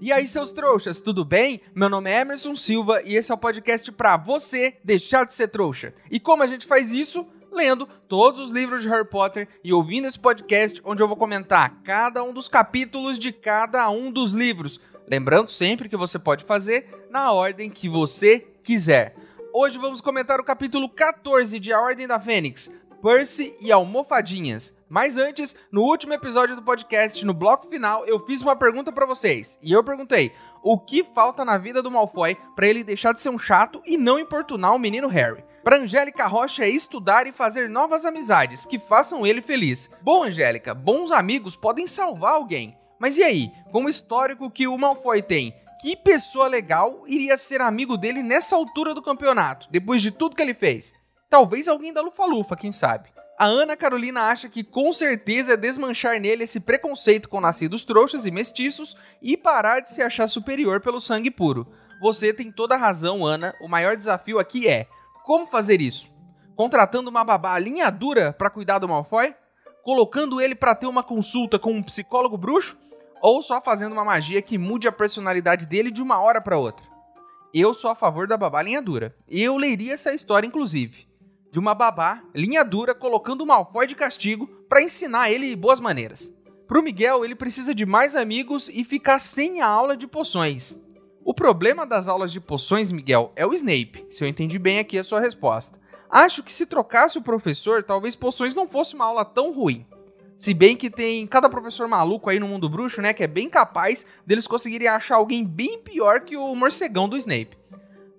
E aí, seus trouxas, tudo bem? Meu nome é Emerson Silva e esse é o podcast para você deixar de ser trouxa. E como a gente faz isso? Lendo todos os livros de Harry Potter e ouvindo esse podcast onde eu vou comentar cada um dos capítulos de cada um dos livros. Lembrando sempre que você pode fazer na ordem que você quiser. Hoje vamos comentar o capítulo 14 de A Ordem da Fênix, Percy e Almofadinhas. Mas antes, no último episódio do podcast, no bloco final, eu fiz uma pergunta para vocês. E eu perguntei: o que falta na vida do Malfoy para ele deixar de ser um chato e não importunar o menino Harry? Para Angélica Rocha é estudar e fazer novas amizades que façam ele feliz. Bom, Angélica, bons amigos podem salvar alguém. Mas e aí, com o histórico que o Malfoy tem, que pessoa legal iria ser amigo dele nessa altura do campeonato, depois de tudo que ele fez? Talvez alguém da Lufa-Lufa, quem sabe. A Ana Carolina acha que com certeza é desmanchar nele esse preconceito com nascidos trouxas e mestiços e parar de se achar superior pelo sangue puro. Você tem toda a razão, Ana. O maior desafio aqui é como fazer isso? Contratando uma babá linha dura para cuidar do Malfoy? Colocando ele para ter uma consulta com um psicólogo bruxo? Ou só fazendo uma magia que mude a personalidade dele de uma hora para outra? Eu sou a favor da babá linha dura. Eu leria essa história, inclusive de uma babá, linha dura, colocando o Malfoy de castigo para ensinar ele boas maneiras. Pro Miguel, ele precisa de mais amigos e ficar sem a aula de poções. O problema das aulas de poções, Miguel, é o Snape, se eu entendi bem aqui a sua resposta. Acho que se trocasse o professor, talvez poções não fosse uma aula tão ruim. Se bem que tem cada professor maluco aí no mundo bruxo, né, que é bem capaz deles conseguirem achar alguém bem pior que o morcegão do Snape.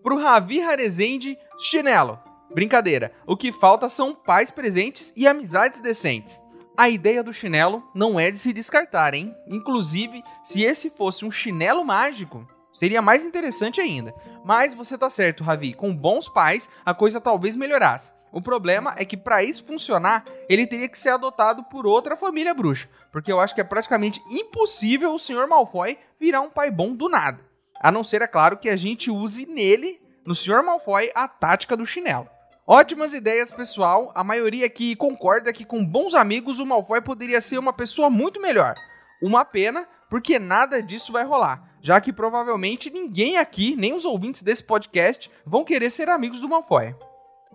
Pro Ravi Harezende, chinelo. Brincadeira, o que falta são pais presentes e amizades decentes. A ideia do chinelo não é de se descartar, hein? Inclusive, se esse fosse um chinelo mágico, seria mais interessante ainda. Mas você tá certo, Ravi, com bons pais a coisa talvez melhorasse. O problema é que para isso funcionar, ele teria que ser adotado por outra família bruxa, porque eu acho que é praticamente impossível o Sr. Malfoy virar um pai bom do nada. A não ser, é claro, que a gente use nele, no Sr. Malfoy, a tática do chinelo. Ótimas ideias, pessoal. A maioria aqui concorda que com bons amigos o Malfoy poderia ser uma pessoa muito melhor. Uma pena, porque nada disso vai rolar, já que provavelmente ninguém aqui, nem os ouvintes desse podcast, vão querer ser amigos do Malfoy.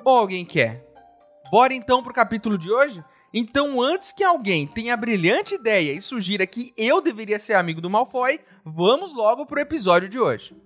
Ou alguém quer? Bora então pro capítulo de hoje? Então, antes que alguém tenha a brilhante ideia e sugira que eu deveria ser amigo do Malfoy, vamos logo pro episódio de hoje.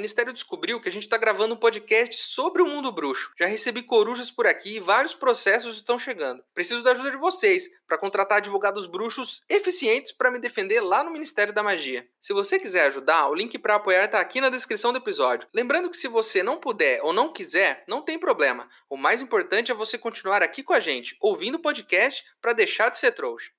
Ministério descobriu que a gente está gravando um podcast sobre o mundo bruxo. Já recebi corujas por aqui e vários processos estão chegando. Preciso da ajuda de vocês para contratar advogados bruxos eficientes para me defender lá no Ministério da Magia. Se você quiser ajudar, o link para apoiar está aqui na descrição do episódio. Lembrando que se você não puder ou não quiser, não tem problema. O mais importante é você continuar aqui com a gente, ouvindo o podcast para deixar de ser trouxa.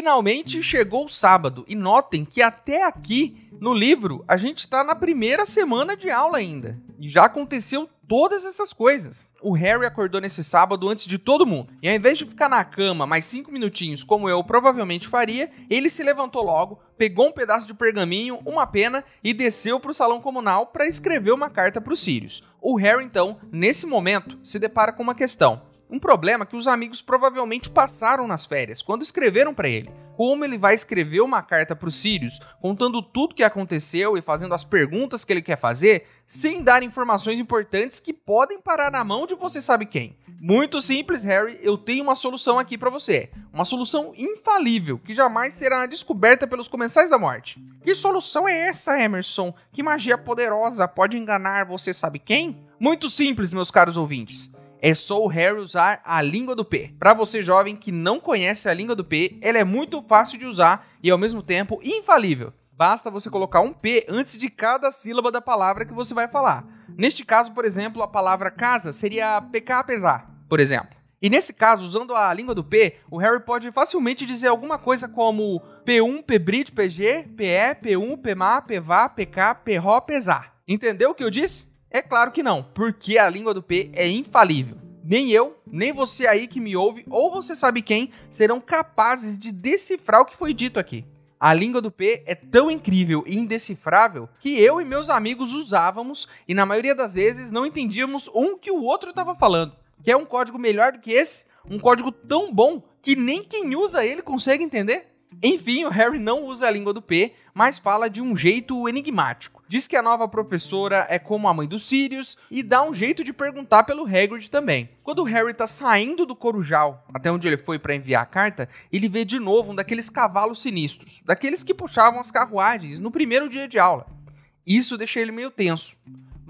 Finalmente chegou o sábado e notem que até aqui no livro a gente está na primeira semana de aula ainda e já aconteceu todas essas coisas. O Harry acordou nesse sábado antes de todo mundo e ao invés de ficar na cama mais cinco minutinhos como eu provavelmente faria, ele se levantou logo, pegou um pedaço de pergaminho, uma pena e desceu para o salão comunal para escrever uma carta para os Sirius. O Harry então, nesse momento, se depara com uma questão. Um problema que os amigos provavelmente passaram nas férias, quando escreveram para ele. Como ele vai escrever uma carta para os Sirius, contando tudo que aconteceu e fazendo as perguntas que ele quer fazer, sem dar informações importantes que podem parar na mão de você sabe quem? Muito simples, Harry, eu tenho uma solução aqui para você. Uma solução infalível, que jamais será descoberta pelos comensais da morte. Que solução é essa, Emerson? Que magia poderosa pode enganar você sabe quem? Muito simples, meus caros ouvintes é só o Harry usar a língua do P. Para você jovem que não conhece a língua do P, ela é muito fácil de usar e ao mesmo tempo infalível. Basta você colocar um P antes de cada sílaba da palavra que você vai falar. Neste caso, por exemplo, a palavra casa seria PK apesar, por exemplo. E nesse caso, usando a língua do P, o Harry pode facilmente dizer alguma coisa como P1, Pbrit, PG, PE, P1, PMA, PVA, PK, PRO, PESAR. Entendeu o que eu disse? É claro que não, porque a língua do P é infalível. Nem eu, nem você aí que me ouve, ou você sabe quem, serão capazes de decifrar o que foi dito aqui. A língua do P é tão incrível e indecifrável que eu e meus amigos usávamos e na maioria das vezes não entendíamos um que o outro estava falando. Quer um código melhor do que esse? Um código tão bom que nem quem usa ele consegue entender? Enfim, o Harry não usa a língua do P, mas fala de um jeito enigmático. Diz que a nova professora é como a mãe dos Sirius e dá um jeito de perguntar pelo Hagrid também. Quando o Harry tá saindo do Corujal, até onde ele foi para enviar a carta, ele vê de novo um daqueles cavalos sinistros, daqueles que puxavam as carruagens no primeiro dia de aula. Isso deixa ele meio tenso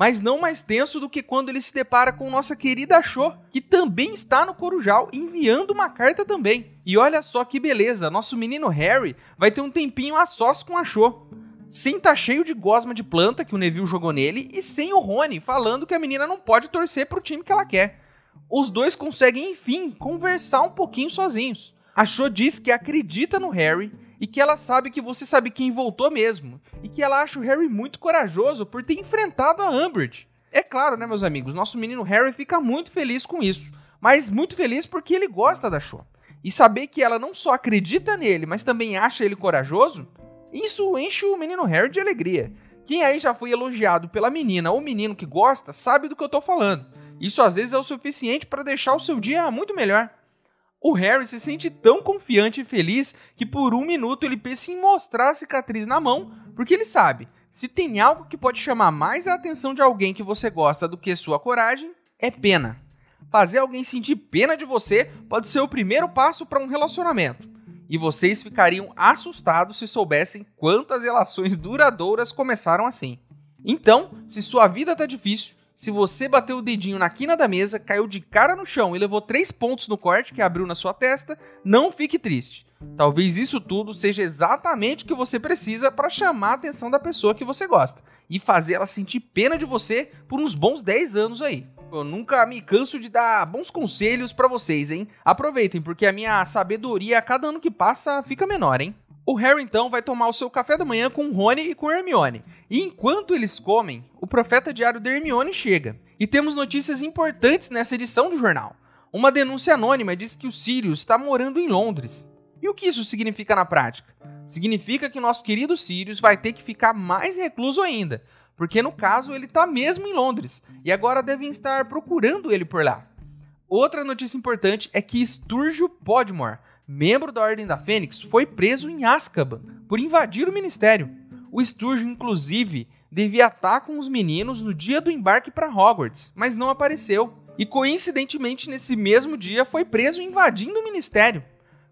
mas não mais tenso do que quando ele se depara com nossa querida Cho, que também está no Corujal, enviando uma carta também. E olha só que beleza, nosso menino Harry vai ter um tempinho a sós com a Cho. Sem tá cheio de gosma de planta que o Neville jogou nele e sem o Rony falando que a menina não pode torcer pro time que ela quer. Os dois conseguem, enfim, conversar um pouquinho sozinhos. A Cho diz que acredita no Harry e que ela sabe que você sabe quem voltou mesmo, e que ela acha o Harry muito corajoso por ter enfrentado a Umbridge. É claro, né, meus amigos, nosso menino Harry fica muito feliz com isso, mas muito feliz porque ele gosta da Cho. E saber que ela não só acredita nele, mas também acha ele corajoso, isso enche o menino Harry de alegria. Quem aí já foi elogiado pela menina ou menino que gosta, sabe do que eu tô falando. Isso às vezes é o suficiente para deixar o seu dia muito melhor. O Harry se sente tão confiante e feliz que por um minuto ele pensa em mostrar a cicatriz na mão, porque ele sabe, se tem algo que pode chamar mais a atenção de alguém que você gosta do que sua coragem, é pena. Fazer alguém sentir pena de você pode ser o primeiro passo para um relacionamento. E vocês ficariam assustados se soubessem quantas relações duradouras começaram assim. Então, se sua vida tá difícil, se você bateu o dedinho na quina da mesa, caiu de cara no chão e levou três pontos no corte que abriu na sua testa, não fique triste. Talvez isso tudo seja exatamente o que você precisa para chamar a atenção da pessoa que você gosta e fazer ela sentir pena de você por uns bons 10 anos aí. Eu nunca me canso de dar bons conselhos para vocês, hein? Aproveitem, porque a minha sabedoria a cada ano que passa fica menor, hein? O Harry então vai tomar o seu café da manhã com Rony e com Hermione. E enquanto eles comem, o profeta diário de Hermione chega. E temos notícias importantes nessa edição do jornal. Uma denúncia anônima diz que o Sirius está morando em Londres. E o que isso significa na prática? Significa que nosso querido Sirius vai ter que ficar mais recluso ainda, porque no caso ele está mesmo em Londres e agora devem estar procurando ele por lá. Outra notícia importante é que Sturgio Podmore membro da Ordem da Fênix, foi preso em Azkaban por invadir o ministério. O Sturgeon, inclusive, devia estar com os meninos no dia do embarque para Hogwarts, mas não apareceu. E coincidentemente, nesse mesmo dia, foi preso invadindo o ministério.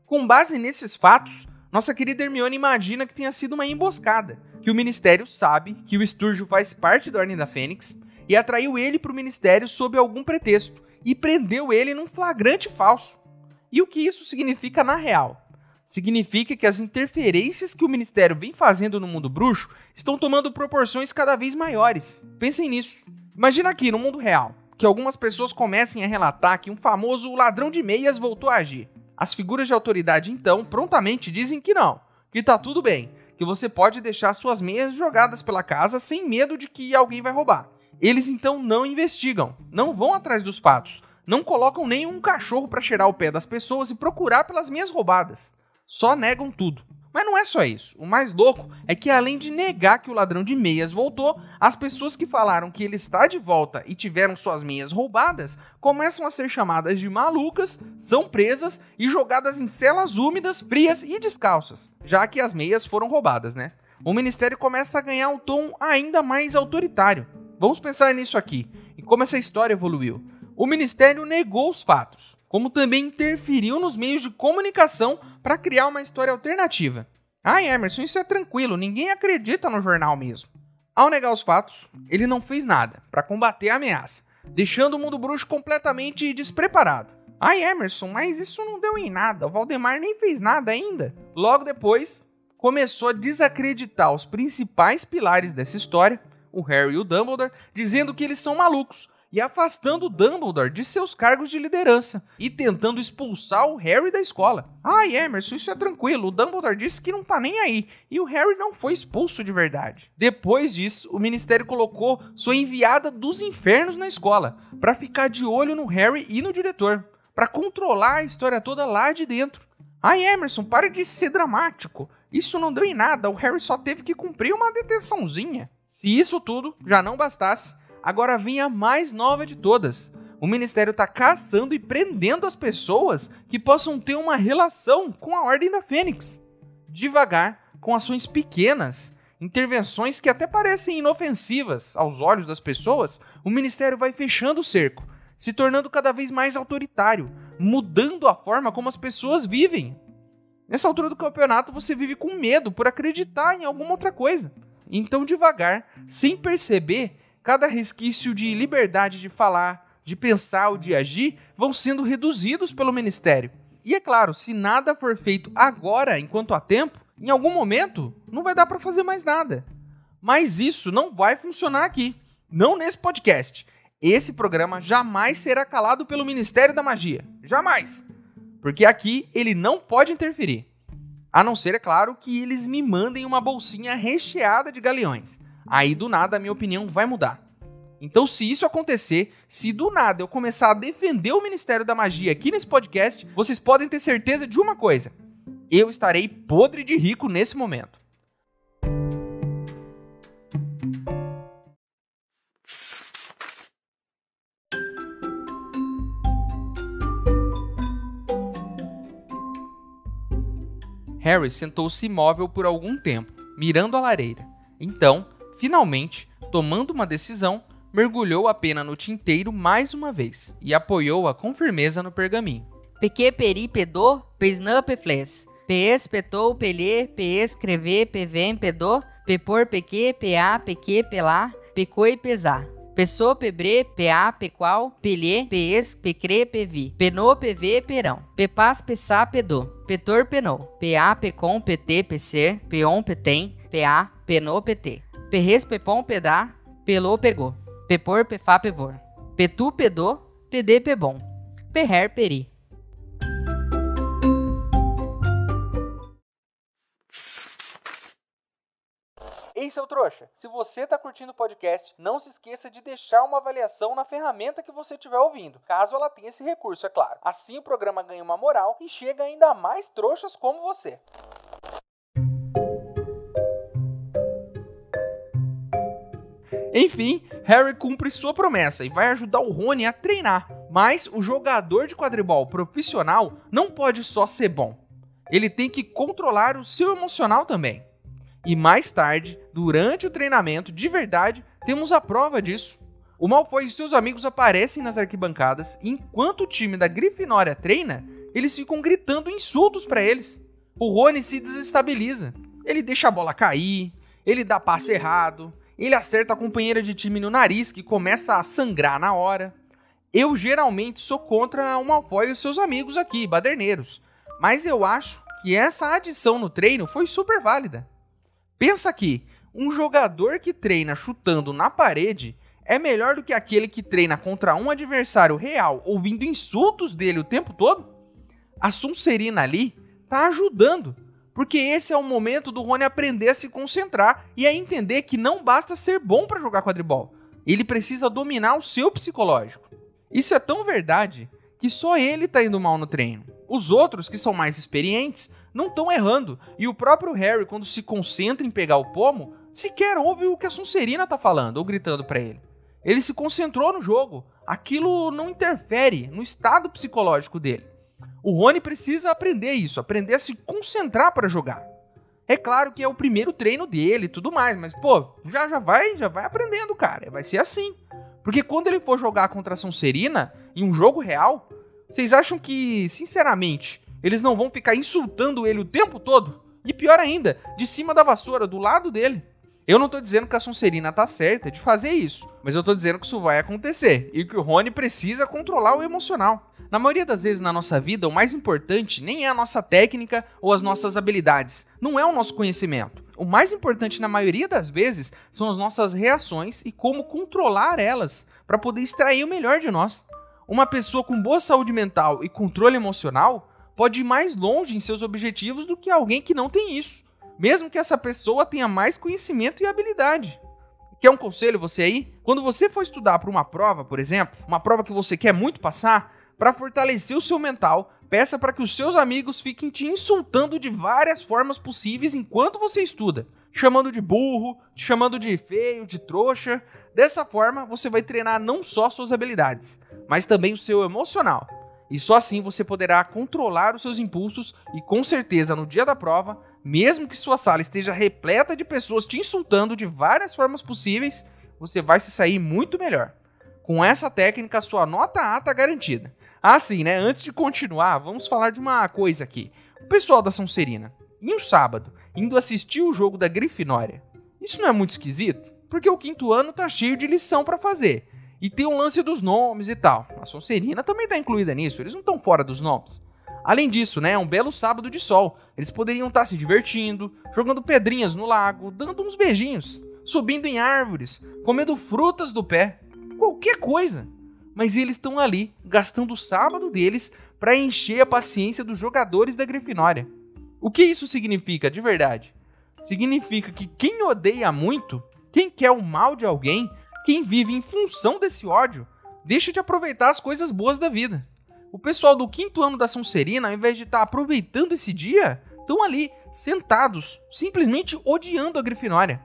Com base nesses fatos, nossa querida Hermione imagina que tenha sido uma emboscada, que o ministério sabe que o Sturgeon faz parte da Ordem da Fênix e atraiu ele para o ministério sob algum pretexto e prendeu ele num flagrante falso. E o que isso significa na real? Significa que as interferências que o ministério vem fazendo no mundo bruxo estão tomando proporções cada vez maiores. Pensem nisso. Imagina aqui, no mundo real, que algumas pessoas comecem a relatar que um famoso ladrão de meias voltou a agir. As figuras de autoridade então prontamente dizem que não, que tá tudo bem, que você pode deixar suas meias jogadas pela casa sem medo de que alguém vai roubar. Eles então não investigam, não vão atrás dos fatos, não colocam nenhum cachorro para cheirar o pé das pessoas e procurar pelas minhas roubadas. Só negam tudo. Mas não é só isso. O mais louco é que, além de negar que o ladrão de meias voltou, as pessoas que falaram que ele está de volta e tiveram suas meias roubadas começam a ser chamadas de malucas, são presas e jogadas em celas úmidas, frias e descalças, já que as meias foram roubadas, né? O ministério começa a ganhar um tom ainda mais autoritário. Vamos pensar nisso aqui e como essa história evoluiu. O ministério negou os fatos, como também interferiu nos meios de comunicação para criar uma história alternativa. Ai, Emerson, isso é tranquilo, ninguém acredita no jornal mesmo. Ao negar os fatos, ele não fez nada para combater a ameaça, deixando o mundo bruxo completamente despreparado. Ai, Emerson, mas isso não deu em nada, o Valdemar nem fez nada ainda. Logo depois, começou a desacreditar os principais pilares dessa história, o Harry e o Dumbledore, dizendo que eles são malucos e afastando Dumbledore de seus cargos de liderança e tentando expulsar o Harry da escola. Ai, Emerson, isso é tranquilo. O Dumbledore disse que não tá nem aí e o Harry não foi expulso de verdade. Depois disso, o ministério colocou sua enviada dos infernos na escola para ficar de olho no Harry e no diretor, para controlar a história toda lá de dentro. Ai, Emerson, pare de ser dramático. Isso não deu em nada, o Harry só teve que cumprir uma detençãozinha. Se isso tudo já não bastasse, Agora vinha a mais nova de todas. O ministério está caçando e prendendo as pessoas que possam ter uma relação com a Ordem da Fênix. Devagar, com ações pequenas, intervenções que até parecem inofensivas aos olhos das pessoas, o ministério vai fechando o cerco, se tornando cada vez mais autoritário, mudando a forma como as pessoas vivem. Nessa altura do campeonato, você vive com medo por acreditar em alguma outra coisa. Então, devagar, sem perceber, cada resquício de liberdade de falar, de pensar ou de agir vão sendo reduzidos pelo ministério. E é claro, se nada for feito agora, enquanto há tempo, em algum momento não vai dar para fazer mais nada. Mas isso não vai funcionar aqui, não nesse podcast. Esse programa jamais será calado pelo Ministério da Magia. Jamais! Porque aqui ele não pode interferir. A não ser, é claro, que eles me mandem uma bolsinha recheada de galeões aí do nada a minha opinião vai mudar. Então, se isso acontecer, se do nada eu começar a defender o Ministério da Magia aqui nesse podcast, vocês podem ter certeza de uma coisa: eu estarei podre de rico nesse momento. Harry sentou-se imóvel por algum tempo, mirando a lareira. Então, Finalmente, tomando uma decisão, mergulhou a pena no tinteiro mais uma vez e apoiou-a com firmeza no pergaminho. Peque peri pedô, pesnã pefles. PS petou, pelê, PS escrever, pevem pedô, pepor peque, pa, peque, pelá, pecoi pesar. Pessoa, pebre, pa, pequal, pelê, pes, pecre, pevi. Penô, pv, perão. Pepas, pesá, pedô. Petor, penô. Pa, pecom, pt, pecer. Peon, petem. Pa, penô, pt. Perres, pepom, pedá, pelô, pegou. Pepor, pefá, pevor. Petu, pedô, pedê, pebom. Perrer, peri. Ei, seu trouxa, se você está curtindo o podcast, não se esqueça de deixar uma avaliação na ferramenta que você estiver ouvindo, caso ela tenha esse recurso, é claro. Assim o programa ganha uma moral e chega ainda mais trouxas como você. Enfim, Harry cumpre sua promessa e vai ajudar o Rony a treinar. Mas o jogador de quadribol profissional não pode só ser bom. Ele tem que controlar o seu emocional também. E mais tarde, durante o treinamento de verdade, temos a prova disso. O Malfoy e seus amigos aparecem nas arquibancadas e enquanto o time da Grifinória treina, eles ficam gritando insultos para eles. O Rony se desestabiliza. Ele deixa a bola cair, ele dá passe errado, ele acerta a companheira de time no nariz, que começa a sangrar na hora. Eu geralmente sou contra o Malfoy e os seus amigos aqui, baderneiros. Mas eu acho que essa adição no treino foi super válida. Pensa aqui, um jogador que treina chutando na parede é melhor do que aquele que treina contra um adversário real ouvindo insultos dele o tempo todo? A Sonserina ali tá ajudando porque esse é o momento do Rony aprender a se concentrar e a entender que não basta ser bom para jogar quadribol. Ele precisa dominar o seu psicológico. Isso é tão verdade que só ele tá indo mal no treino. Os outros, que são mais experientes, não estão errando. E o próprio Harry, quando se concentra em pegar o pomo, sequer ouve o que a Sonserina tá falando ou gritando para ele. Ele se concentrou no jogo. Aquilo não interfere no estado psicológico dele. O Rony precisa aprender isso, aprender a se concentrar para jogar. É claro que é o primeiro treino dele e tudo mais, mas pô, já já vai, já vai aprendendo, cara. Vai ser assim. Porque quando ele for jogar contra a Sonserina em um jogo real, vocês acham que, sinceramente, eles não vão ficar insultando ele o tempo todo? E pior ainda, de cima da vassoura, do lado dele. Eu não tô dizendo que a Sonserina tá certa de fazer isso, mas eu tô dizendo que isso vai acontecer e que o Rony precisa controlar o emocional. Na maioria das vezes na nossa vida, o mais importante nem é a nossa técnica ou as nossas habilidades, não é o nosso conhecimento. o mais importante na maioria das vezes são as nossas reações e como controlar elas para poder extrair o melhor de nós. Uma pessoa com boa saúde mental e controle emocional pode ir mais longe em seus objetivos do que alguém que não tem isso, mesmo que essa pessoa tenha mais conhecimento e habilidade. Quer um conselho você aí? Quando você for estudar para uma prova, por exemplo, uma prova que você quer muito passar, para fortalecer o seu mental, peça para que os seus amigos fiquem te insultando de várias formas possíveis enquanto você estuda, chamando de burro, te chamando de feio, de trouxa. Dessa forma, você vai treinar não só suas habilidades, mas também o seu emocional. E só assim você poderá controlar os seus impulsos e com certeza no dia da prova, mesmo que sua sala esteja repleta de pessoas te insultando de várias formas possíveis, você vai se sair muito melhor. Com essa técnica, sua nota A está garantida. Ah, sim, né? Antes de continuar, vamos falar de uma coisa aqui. O pessoal da Sonserina, em um sábado, indo assistir o jogo da Grifinória. Isso não é muito esquisito? Porque o quinto ano tá cheio de lição para fazer. E tem um lance dos nomes e tal. A Sonserina também tá incluída nisso, eles não estão fora dos nomes. Além disso, né, é um belo sábado de sol. Eles poderiam estar tá se divertindo, jogando pedrinhas no lago, dando uns beijinhos, subindo em árvores, comendo frutas do pé qualquer coisa. Mas eles estão ali, gastando o sábado deles para encher a paciência dos jogadores da Grifinória. O que isso significa de verdade? Significa que quem odeia muito, quem quer o mal de alguém, quem vive em função desse ódio, deixa de aproveitar as coisas boas da vida. O pessoal do quinto ano da Sonserina, ao invés de estar tá aproveitando esse dia, estão ali, sentados, simplesmente odiando a Grifinória.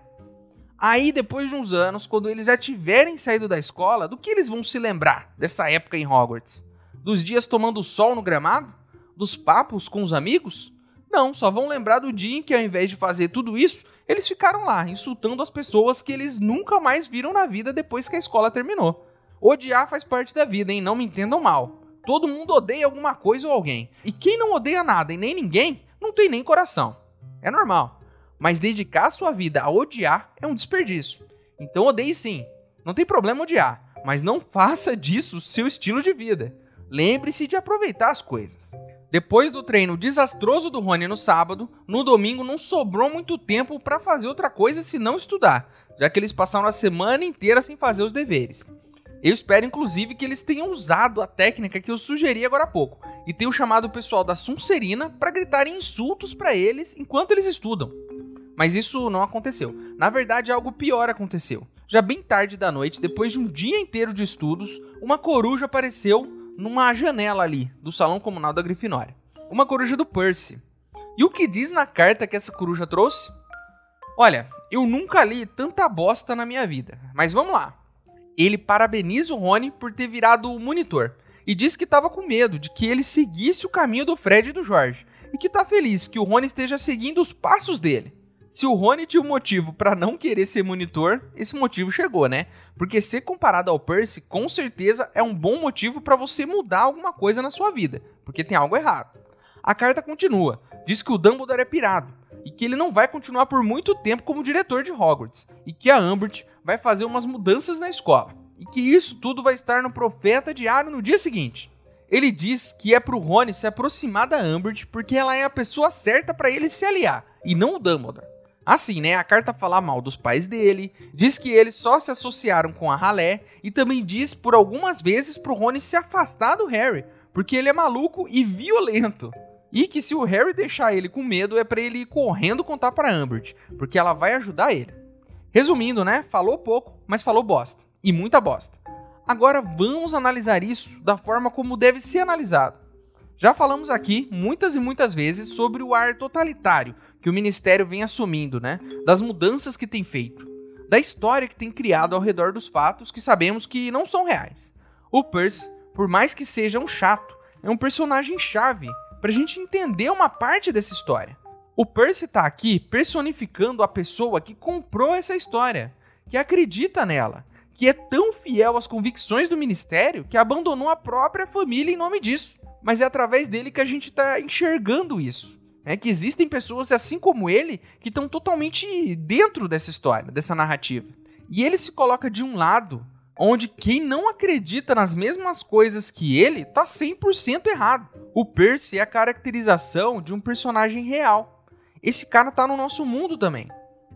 Aí, depois de uns anos, quando eles já tiverem saído da escola, do que eles vão se lembrar dessa época em Hogwarts? Dos dias tomando sol no gramado? Dos papos com os amigos? Não, só vão lembrar do dia em que, ao invés de fazer tudo isso, eles ficaram lá, insultando as pessoas que eles nunca mais viram na vida depois que a escola terminou. Odiar faz parte da vida, hein? Não me entendam mal. Todo mundo odeia alguma coisa ou alguém. E quem não odeia nada e nem ninguém, não tem nem coração. É normal. Mas dedicar sua vida a odiar é um desperdício. Então odeie sim. Não tem problema odiar, mas não faça disso seu estilo de vida. Lembre-se de aproveitar as coisas. Depois do treino desastroso do Rony no sábado, no domingo não sobrou muito tempo para fazer outra coisa senão estudar, já que eles passaram a semana inteira sem fazer os deveres. Eu espero inclusive que eles tenham usado a técnica que eu sugeri agora há pouco e tenham chamado o pessoal da Sonserina para gritarem insultos para eles enquanto eles estudam. Mas isso não aconteceu. Na verdade, algo pior aconteceu. Já bem tarde da noite, depois de um dia inteiro de estudos, uma coruja apareceu numa janela ali do salão comunal da Grifinória. Uma coruja do Percy. E o que diz na carta que essa coruja trouxe? Olha, eu nunca li tanta bosta na minha vida, mas vamos lá. Ele parabeniza o Rony por ter virado o monitor e diz que estava com medo de que ele seguisse o caminho do Fred e do Jorge e que está feliz que o Rony esteja seguindo os passos dele. Se o Rony tinha um motivo para não querer ser monitor, esse motivo chegou, né? Porque ser comparado ao Percy, com certeza é um bom motivo para você mudar alguma coisa na sua vida, porque tem algo errado. A carta continua, diz que o Dumbledore é pirado e que ele não vai continuar por muito tempo como diretor de Hogwarts e que a Umbridge vai fazer umas mudanças na escola e que isso tudo vai estar no Profeta Diário no dia seguinte. Ele diz que é pro Rony se aproximar da Umbridge porque ela é a pessoa certa para ele se aliar e não o Dumbledore. Assim, né? A carta fala mal dos pais dele, diz que eles só se associaram com a Ralé e também diz por algumas vezes pro Rony se afastar do Harry, porque ele é maluco e violento. E que se o Harry deixar ele com medo é para ele ir correndo contar para Umbridge, porque ela vai ajudar ele. Resumindo, né? Falou pouco, mas falou bosta. E muita bosta. Agora vamos analisar isso da forma como deve ser analisado. Já falamos aqui muitas e muitas vezes sobre o ar totalitário que o ministério vem assumindo, né? Das mudanças que tem feito, da história que tem criado ao redor dos fatos que sabemos que não são reais. O Percy, por mais que seja um chato, é um personagem chave para a gente entender uma parte dessa história. O Percy está aqui personificando a pessoa que comprou essa história, que acredita nela, que é tão fiel às convicções do ministério que abandonou a própria família em nome disso. Mas é através dele que a gente está enxergando isso. É que existem pessoas assim como ele que estão totalmente dentro dessa história, dessa narrativa. E ele se coloca de um lado onde quem não acredita nas mesmas coisas que ele tá 100% errado. O Percy é a caracterização de um personagem real. Esse cara tá no nosso mundo também.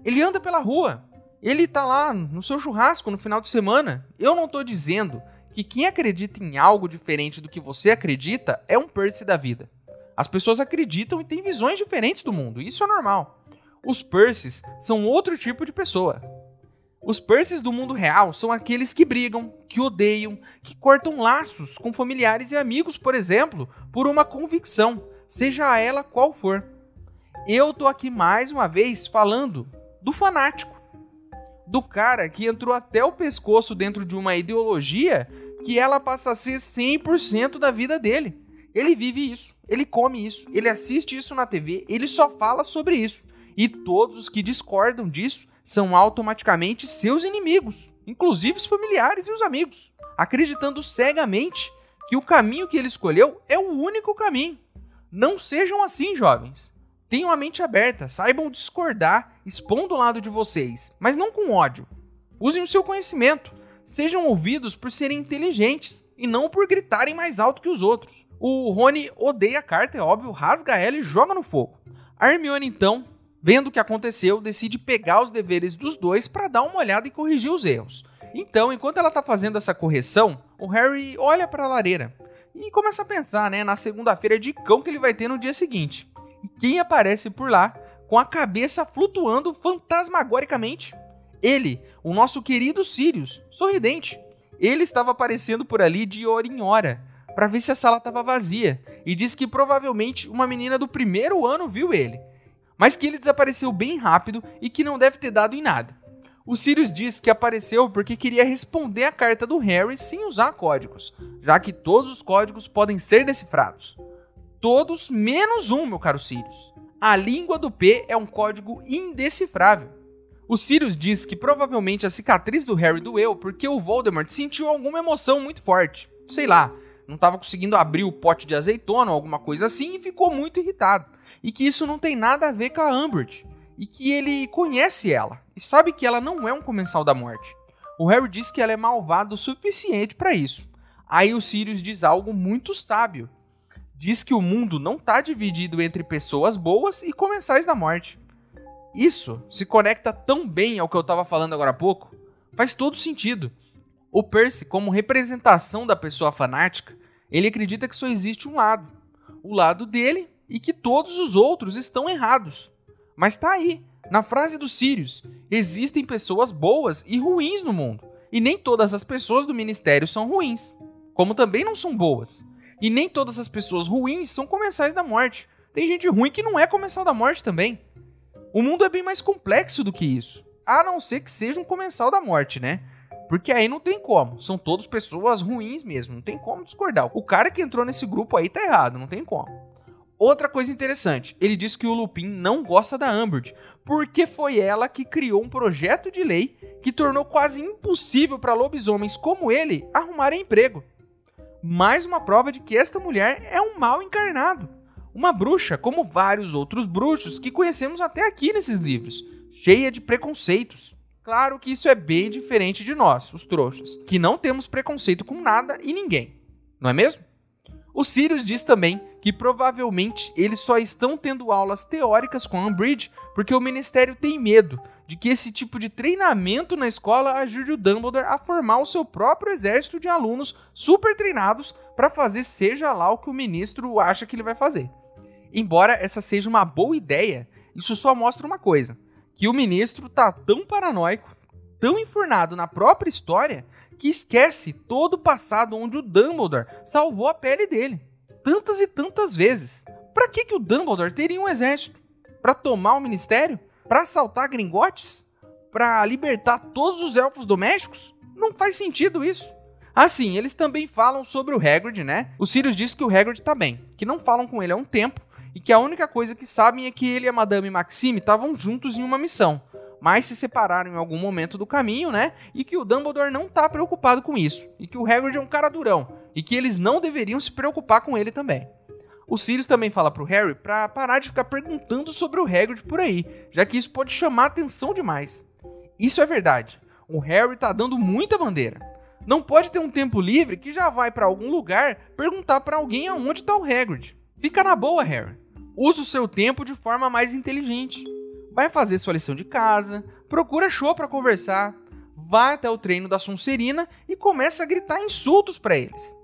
Ele anda pela rua. Ele tá lá no seu churrasco no final de semana. Eu não tô dizendo que quem acredita em algo diferente do que você acredita é um Percy da vida. As pessoas acreditam e têm visões diferentes do mundo, isso é normal. Os Percys são outro tipo de pessoa. Os Percys do mundo real são aqueles que brigam, que odeiam, que cortam laços com familiares e amigos, por exemplo, por uma convicção, seja ela qual for. Eu tô aqui mais uma vez falando do fanático, do cara que entrou até o pescoço dentro de uma ideologia que ela passa a ser 100% da vida dele. Ele vive isso, ele come isso, ele assiste isso na TV, ele só fala sobre isso. E todos os que discordam disso são automaticamente seus inimigos, inclusive os familiares e os amigos, acreditando cegamente que o caminho que ele escolheu é o único caminho. Não sejam assim, jovens. Tenham a mente aberta, saibam discordar, expondo o lado de vocês, mas não com ódio. Usem o seu conhecimento, sejam ouvidos por serem inteligentes e não por gritarem mais alto que os outros. O Rony odeia a carta, é óbvio, rasga ela e joga no fogo. A Hermione então Vendo o que aconteceu, decide pegar os deveres dos dois para dar uma olhada e corrigir os erros. Então, enquanto ela está fazendo essa correção, o Harry olha para a lareira e começa a pensar, né, na segunda-feira de cão que ele vai ter no dia seguinte. E quem aparece por lá com a cabeça flutuando fantasmagoricamente? Ele, o nosso querido Sirius, sorridente. Ele estava aparecendo por ali de hora em hora para ver se a sala estava vazia e diz que provavelmente uma menina do primeiro ano viu ele mas que ele desapareceu bem rápido e que não deve ter dado em nada. O Sirius diz que apareceu porque queria responder a carta do Harry sem usar códigos, já que todos os códigos podem ser decifrados. Todos menos um, meu caro Sirius. A língua do P é um código indecifrável. O Sirius diz que provavelmente a cicatriz do Harry doeu porque o Voldemort sentiu alguma emoção muito forte. Sei lá, não estava conseguindo abrir o pote de azeitona ou alguma coisa assim e ficou muito irritado e que isso não tem nada a ver com a Umbridge, e que ele conhece ela e sabe que ela não é um comensal da morte. O Harry diz que ela é malvada o suficiente para isso. Aí o Sirius diz algo muito sábio. Diz que o mundo não está dividido entre pessoas boas e comensais da morte. Isso se conecta tão bem ao que eu estava falando agora há pouco. Faz todo sentido. O Percy, como representação da pessoa fanática, ele acredita que só existe um lado. O lado dele e que todos os outros estão errados. Mas tá aí, na frase dos Sirius, existem pessoas boas e ruins no mundo, e nem todas as pessoas do ministério são ruins, como também não são boas. E nem todas as pessoas ruins são comensais da morte. Tem gente ruim que não é comensal da morte também. O mundo é bem mais complexo do que isso. A não ser que seja um comensal da morte, né? Porque aí não tem como. São todas pessoas ruins mesmo. Não tem como discordar. O cara que entrou nesse grupo aí tá errado. Não tem como. Outra coisa interessante, ele diz que o Lupin não gosta da Umbridge, porque foi ela que criou um projeto de lei que tornou quase impossível para lobisomens como ele arrumarem emprego. Mais uma prova de que esta mulher é um mal encarnado. Uma bruxa, como vários outros bruxos que conhecemos até aqui nesses livros, cheia de preconceitos. Claro que isso é bem diferente de nós, os trouxas, que não temos preconceito com nada e ninguém, não é mesmo? O Sirius diz também que provavelmente eles só estão tendo aulas teóricas com a Umbridge porque o Ministério tem medo de que esse tipo de treinamento na escola ajude o Dumbledore a formar o seu próprio exército de alunos super treinados para fazer seja lá o que o ministro acha que ele vai fazer. Embora essa seja uma boa ideia, isso só mostra uma coisa: que o ministro tá tão paranoico, tão enfurnado na própria história, que esquece todo o passado onde o Dumbledore salvou a pele dele tantas e tantas vezes. Para que, que o Dumbledore teria um exército? Para tomar o ministério? Para assaltar gringotes? Para libertar todos os elfos domésticos? Não faz sentido isso. Assim, eles também falam sobre o Hagrid, né? O Sirius diz que o Hagrid tá bem, que não falam com ele há um tempo e que a única coisa que sabem é que ele e a Madame Maxime estavam juntos em uma missão, mas se separaram em algum momento do caminho, né? E que o Dumbledore não tá preocupado com isso, e que o Hagrid é um cara durão e que eles não deveriam se preocupar com ele também. O Sirius também fala pro Harry para parar de ficar perguntando sobre o Hagrid por aí, já que isso pode chamar atenção demais. Isso é verdade. O Harry tá dando muita bandeira. Não pode ter um tempo livre que já vai para algum lugar perguntar para alguém aonde tá o Hagrid. Fica na boa, Harry. Use o seu tempo de forma mais inteligente. vai fazer sua lição de casa, procura show para conversar, vai até o treino da Sonserina e começa a gritar insultos para eles.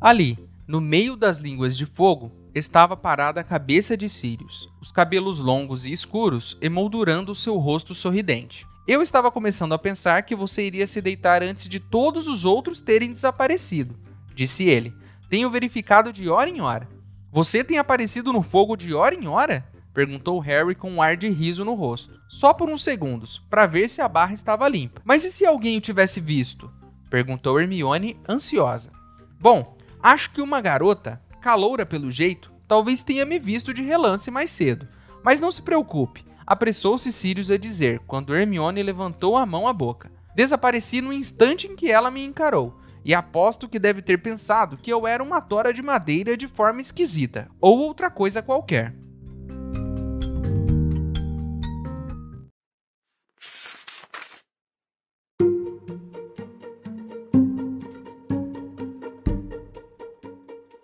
Ali, no meio das línguas de fogo, estava parada a cabeça de Sirius, os cabelos longos e escuros emoldurando seu rosto sorridente. Eu estava começando a pensar que você iria se deitar antes de todos os outros terem desaparecido, disse ele. Tenho verificado de hora em hora. Você tem aparecido no fogo de hora em hora? perguntou Harry com um ar de riso no rosto. Só por uns segundos, para ver se a barra estava limpa. Mas e se alguém o tivesse visto? perguntou Hermione, ansiosa. Bom, Acho que uma garota, caloura pelo jeito, talvez tenha me visto de relance mais cedo. Mas não se preocupe, apressou-se Sirius a dizer quando Hermione levantou a mão à boca. Desapareci no instante em que ela me encarou, e aposto que deve ter pensado que eu era uma tora de madeira de forma esquisita, ou outra coisa qualquer.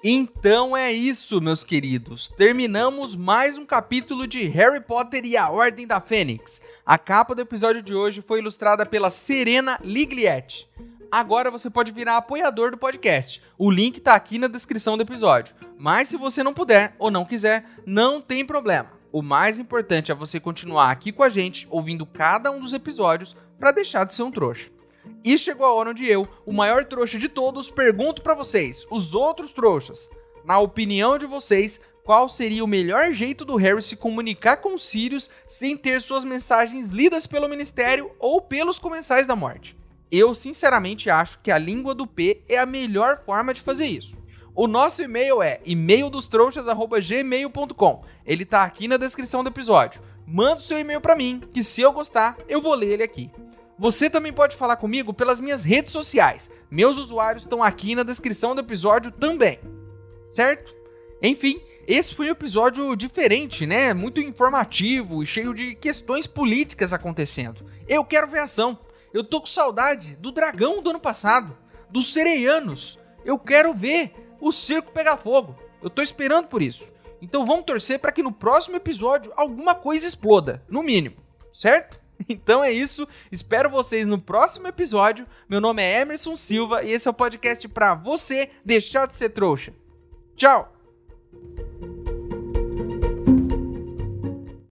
Então é isso, meus queridos. Terminamos mais um capítulo de Harry Potter e a Ordem da Fênix. A capa do episódio de hoje foi ilustrada pela Serena Liglietti. Agora você pode virar apoiador do podcast. O link tá aqui na descrição do episódio. Mas se você não puder ou não quiser, não tem problema. O mais importante é você continuar aqui com a gente, ouvindo cada um dos episódios, para deixar de ser um trouxa. E chegou a hora onde eu, o maior trouxa de todos, pergunto para vocês, os outros trouxas, na opinião de vocês, qual seria o melhor jeito do Harry se comunicar com Sirius sem ter suas mensagens lidas pelo Ministério ou pelos Comensais da Morte? Eu sinceramente acho que a língua do P é a melhor forma de fazer isso. O nosso e-mail é e-maildostrouxas@gmail.com. Ele tá aqui na descrição do episódio. Manda o seu e-mail para mim, que se eu gostar, eu vou ler ele aqui. Você também pode falar comigo pelas minhas redes sociais. Meus usuários estão aqui na descrição do episódio também. Certo? Enfim, esse foi um episódio diferente, né? Muito informativo e cheio de questões políticas acontecendo. Eu quero ver ação. Eu tô com saudade do dragão do ano passado, dos sereianos. Eu quero ver o circo pegar fogo. Eu tô esperando por isso. Então vamos torcer para que no próximo episódio alguma coisa exploda, no mínimo, certo? Então é isso, espero vocês no próximo episódio. Meu nome é Emerson Silva e esse é o podcast para você deixar de ser trouxa. Tchau!